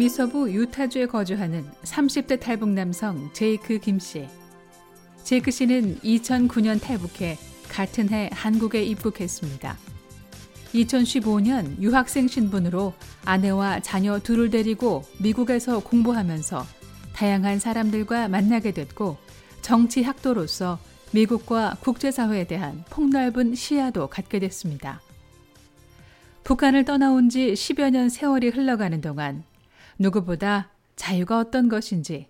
미서부 유타주에 거주하는 30대 탈북 남성 제이크 김 씨. 제이크 씨는 2009년 탈북해 같은 해 한국에 입국했습니다. 2015년 유학생 신분으로 아내와 자녀 둘을 데리고 미국에서 공부하면서 다양한 사람들과 만나게 됐고 정치 학도로서 미국과 국제사회에 대한 폭넓은 시야도 갖게 됐습니다. 북한을 떠나온 지 10여 년 세월이 흘러가는 동안 누구보다 자유가 어떤 것인지,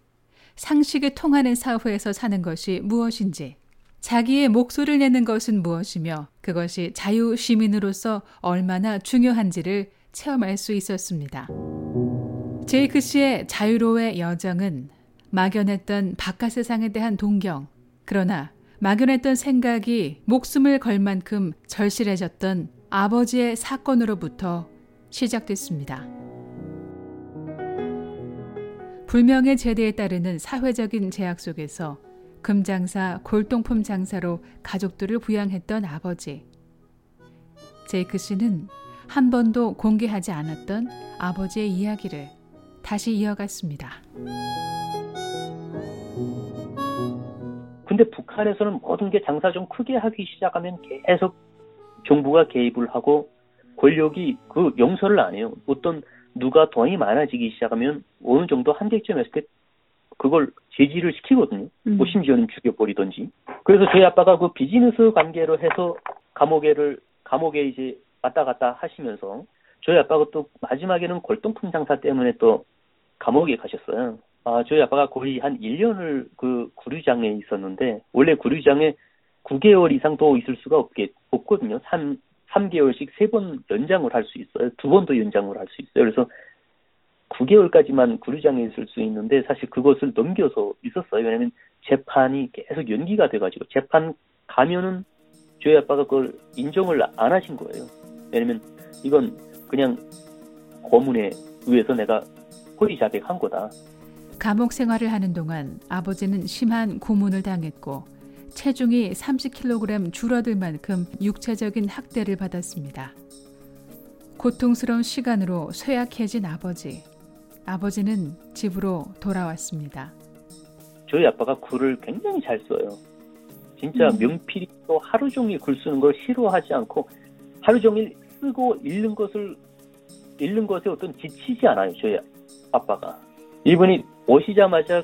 상식에 통하는 사회에서 사는 것이 무엇인지, 자기의 목소리를 내는 것은 무엇이며 그것이 자유 시민으로서 얼마나 중요한지를 체험할 수 있었습니다. 제이크 씨의 자유로의 여정은 막연했던 바깥 세상에 대한 동경, 그러나 막연했던 생각이 목숨을 걸 만큼 절실해졌던 아버지의 사건으로부터 시작됐습니다. 불명의 제대에 따르는 사회적인 제약 속에서 금장사, 골동품 장사로 가족들을 부양했던 아버지. 제이크 씨는 한 번도 공개하지 않았던 아버지의 이야기를 다시 이어갔습니다. 근데 북한에서는 모든 게 장사 좀 크게 하기 시작하면 계속 정부가 개입을 하고 권력이 그 용서를 안 해요. 어떤 누가 돈이 많아지기 시작하면 어느 정도 한계점에 있을 때 그걸 제지를 시키거든요. 음. 뭐 심지어는 죽여버리든지. 그래서 저희 아빠가 그 비즈니스 관계로 해서 감옥에를 감옥에 이제 왔다 갔다 하시면서 저희 아빠가 또 마지막에는 골동품 장사 때문에 또 감옥에 가셨어요. 아, 저희 아빠가 거의 한 1년을 그 구류장에 있었는데 원래 구류장에 9개월 이상 더 있을 수가 없게 없거든요. 3 3개월씩 3번 연장을 할 수 있어요. 두 번도 연장을 할 수 있어요. 그래서 9개월까지만 구류장에 있을 수 있는데 사실 그것을 넘겨서 있었어요. 왜냐하면 재판이 계속 연기가 돼가지고 재판 가면은 저희 아빠가 그걸 인정을 안 하신 거예요. 왜냐면 이건 그냥 고문에 의해서 내가 허위자백한 거다. 감옥 생활을 하는 동안 아버지는 심한 고문을 당했고 체중이 30kg 줄어들 만큼 육체적인 학대를 받았습니다. 고통스러운 시간으로 쇠약해진 아버지. 아버지는 집으로 돌아왔습니다. 저희 아빠가 글을 굉장히 잘 써요. 진짜 음. 명필이 또 하루 종일 글 쓰는 걸 싫어하지 않고 하루 종일 쓰고 읽는 것을 읽는 것에 어떤 지치지 않아요. 저희 아빠가. 이분이 오시자마자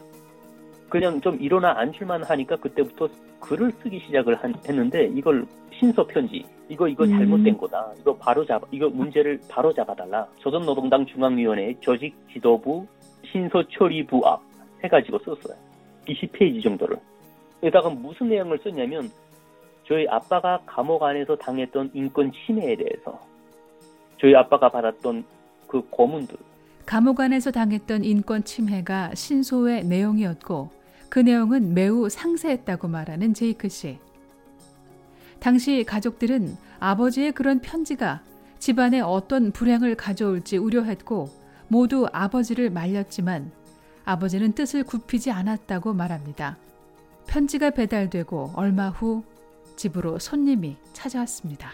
그냥 좀 일어나 앉을만 하니까 그때부터 글을 쓰기 시작을 한, 했는데 이걸 신서 편지 이거 이거 잘못된 음. 거다. 이거 바로 잡아 이거 문제를 바로 잡아달라. 조선노동당 중앙위원회 조직 지도부 신서 처리부 앞 해가지고 썼어요. 20페이지 정도를. 여기다가 무슨 내용을 썼냐면 저희 아빠가 감옥 안에서 당했던 인권 침해에 대해서 저희 아빠가 받았던 그 고문들. 감옥 안에서 당했던 인권 침해가 신소의 내용이었고 그 내용은 매우 상세했다고 말하는 제이크 씨. 당시 가족들은 아버지의 그런 편지가 집안에 어떤 불행을 가져올지 우려했고 모두 아버지를 말렸지만 아버지는 뜻을 굽히지 않았다고 말합니다. 편지가 배달되고 얼마 후 집으로 손님이 찾아왔습니다.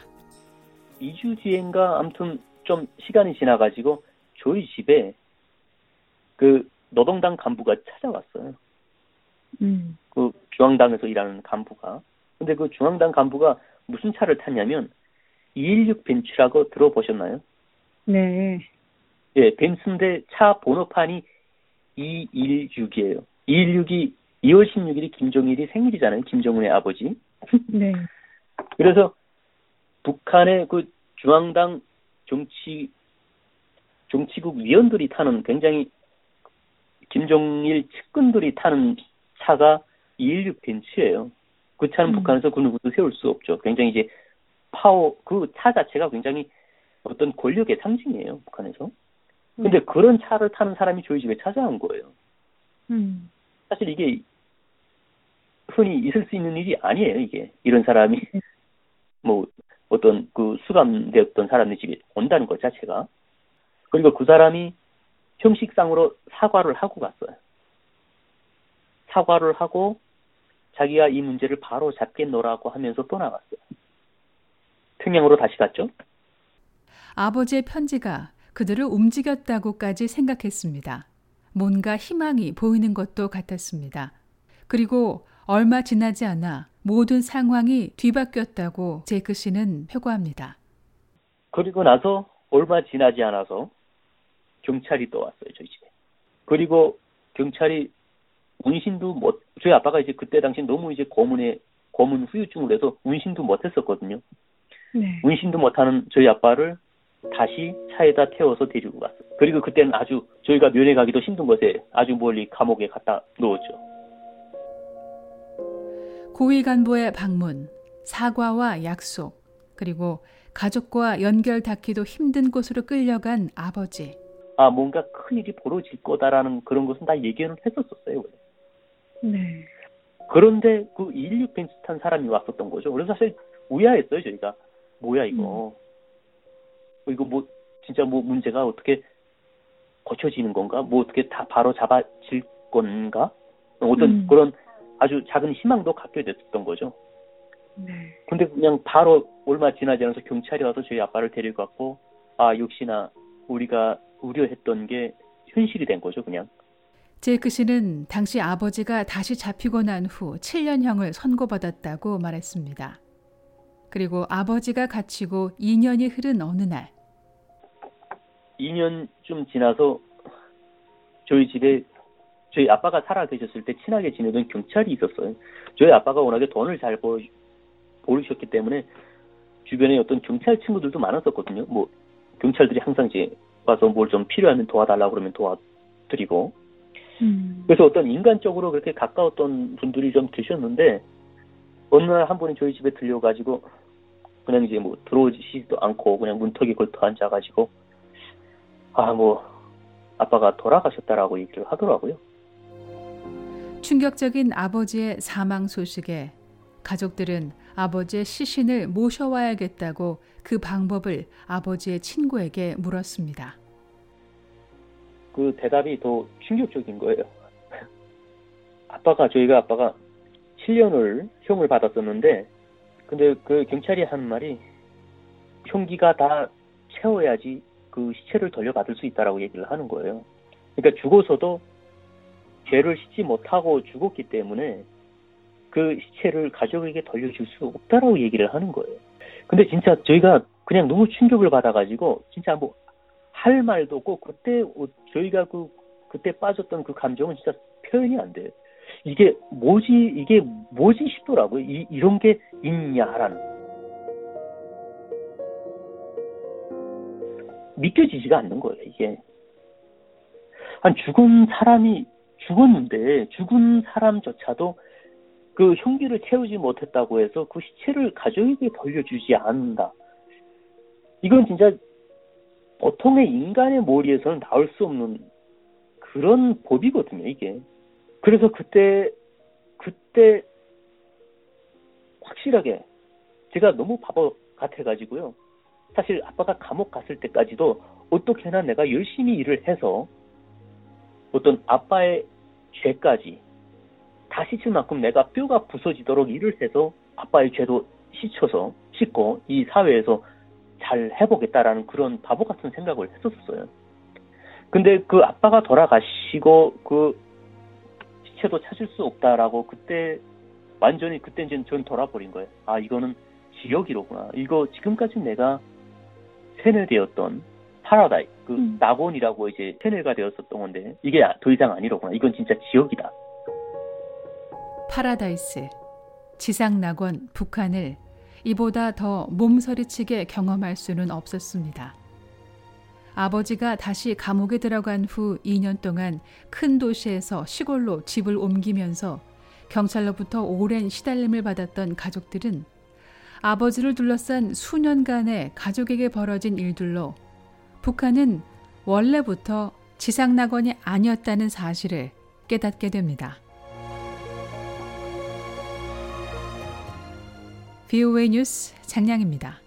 2주 뒤인가 아무튼 좀 시간이 지나가지고 저희 집에 그 노동당 간부가 찾아왔어요. 음. 그 중앙당에서 일하는 간부가. 근데 그 중앙당 간부가 무슨 차를 탔냐면 216 벤츠라고 들어보셨나요? 네. 예, 벤츠인데 차 번호판이 216이에요. 216이 2월 16일이 김정일이 생일이잖아요. 김정은의 아버지. 네. 그래서 북한의 그 중앙당 정치 정치국 위원들이 타는 굉장히 김정일 측근들이 타는 차가 216 벤츠예요. 그 차는 음. 북한에서 그 누구도 세울 수 없죠. 굉장히 이제 파워 그 차 자체가 굉장히 어떤 권력의 상징이에요. 북한에서. 근데 음. 그런 차를 타는 사람이 저희 집에 찾아온 거예요. 음. 사실 이게 흔히 있을 수 있는 일이 아니에요. 이게 이런 사람이 음. 뭐 어떤 그 수감되었던 사람의 집에 온다는 것 자체가 그리고 그 사람이 형식상으로 사과를 하고 갔어요. 사과를 하고 자기가 이 문제를 바로 잡겠노라고 하면서 떠나갔어요. 평양으로 다시 갔죠. 아버지의 편지가 그들을 움직였다고까지 생각했습니다. 뭔가 희망이 보이는 것도 같았습니다. 그리고 얼마 지나지 않아 모든 상황이 뒤바뀌었다고 제이크 씨는 회고합니다. 그리고 나서 얼마 지나지 않아서 경찰이 또 왔어요, 저희 집에. 그리고 경찰이 운신도 못, 저희 아빠가 이제 그때 당시 너무 이제 고문에, 고문 후유증을 해서 운신도 못했었거든요. 네. 운신도 못하는 저희 아빠를 다시 차에다 태워서 데리고 갔어요. 그리고 그때는 아주 저희가 면회 가기도 힘든 곳에 아주 멀리 감옥에 갖다 놓았죠. 고위 간부의 방문, 사과와 약속, 그리고 가족과 연결 닿기도 힘든 곳으로 끌려간 아버지. 아, 뭔가 큰 일이 벌어질 거다라는 그런 것은 다 예견을 했었었어요. 네. 그런데 그 116 벤츠 탄 사람이 왔었던 거죠. 그래서 사실 우야했어요, 저희가. 뭐야, 이거. 음. 이거 뭐, 진짜 뭐 문제가 어떻게 고쳐지는 건가? 뭐 어떻게 다 바로 잡아질 건가? 어떤 음. 그런 아주 작은 희망도 갖게 됐었던 거죠. 네. 근데 그냥 바로 얼마 지나지 않아서 경찰이 와서 저희 아빠를 데리고 갔고, 아, 역시나 우리가 우려했던 게 현실이 된 거죠, 그냥. 제이크 씨는 당시 아버지가 다시 잡히고 난 후 7년형을 선고받았다고 말했습니다. 그리고 아버지가 갇히고 2년이 흐른 어느 날 2년쯤 지나서 저희 집에 저희 아빠가 살아 계셨을 때 친하게 지내던 경찰이 있었어요. 저희 아빠가 워낙에 돈을 잘 벌, 모르셨기 때문에 주변에 어떤 경찰 친구들도 많았었거든요. 뭐 경찰들이 항상 이제 와서 뭘 좀 필요하면 도와달라고 그러면 도와드리고. 음. 그래서 어떤 인간적으로 그렇게 가까웠던 분들이 좀 계셨는데 어느 날 한 분이 저희 집에 들려가지고 그냥 이제 뭐 들어오지도 않고 그냥 문턱에 걸터 앉아가지고 아 뭐 아빠가 돌아가셨다라고 얘기를 하더라고요. 충격적인 아버지의 사망 소식에 가족들은 아버지의 시신을 모셔와야겠다고 그 방법을 아버지의 친구에게 물었습니다. 그 대답이 더 충격적인 거예요. 아빠가 저희가 아빠가 7년을 형을 받았었는데 근데 그 경찰이 한 말이 형기가 다 채워야지 그 시체를 돌려받을 수 있다라고 얘기를 하는 거예요. 그러니까 죽어서도 죄를 씻지 못하고 죽었기 때문에 그 시체를 가족에게 돌려줄 수 없다라고 얘기를 하는 거예요. 근데 진짜 저희가 그냥 너무 충격을 받아가지고 진짜 뭐 할 말도 없고 그때 저희가 그 그때 빠졌던 그 감정은 진짜 표현이 안 돼요. 이게 뭐지 이게 뭐지 싶더라고요. 이, 이런 게 있냐라는 믿겨지지가 않는 거예요. 이게 한 죽은 사람이 죽었는데 죽은 사람조차도 그 흉기를 채우지 못했다고 해서 그 시체를 가족에게 돌려주지 않는다. 이건 진짜 보통의 인간의 머리에서는 나올 수 없는 그런 법이거든요, 이게. 그래서 그때, 그때 확실하게 제가 너무 바보 같아가지고요. 사실 아빠가 감옥 갔을 때까지도 어떻게나 내가 열심히 일을 해서 어떤 아빠의 죄까지 다 씻을 만큼 내가 뼈가 부서지도록 일을 해서 아빠의 죄도 씻어서 씻고 이 사회에서 잘 해보겠다라는 그런 바보 같은 생각을 했었어요. 근데 그 아빠가 돌아가시고 그 시체도 찾을 수 없다라고 그때 완전히 그때 이제 전 돌아버린 거예요. 아 이거는 지역이로구나. 이거 지금까지 내가 세뇌되었던 파라다이 그 음. 낙원이라고 이제 세뇌가 되었었던 건데 이게 더 이상 아니로구나. 이건 진짜 지역이다. 파라다이스, 지상 낙원, 북한을 이보다 더 몸서리치게 경험할 수는 없었습니다. 아버지가 다시 감옥에 들어간 후 2년 동안 큰 도시에서 시골로 집을 옮기면서 경찰로부터 오랜 시달림을 받았던 가족들은 아버지를 둘러싼 수년간의 가족에게 벌어진 일들로 북한은 원래부터 지상낙원이 아니었다는 사실을 깨닫게 됩니다. VOA 뉴스 장량입니다.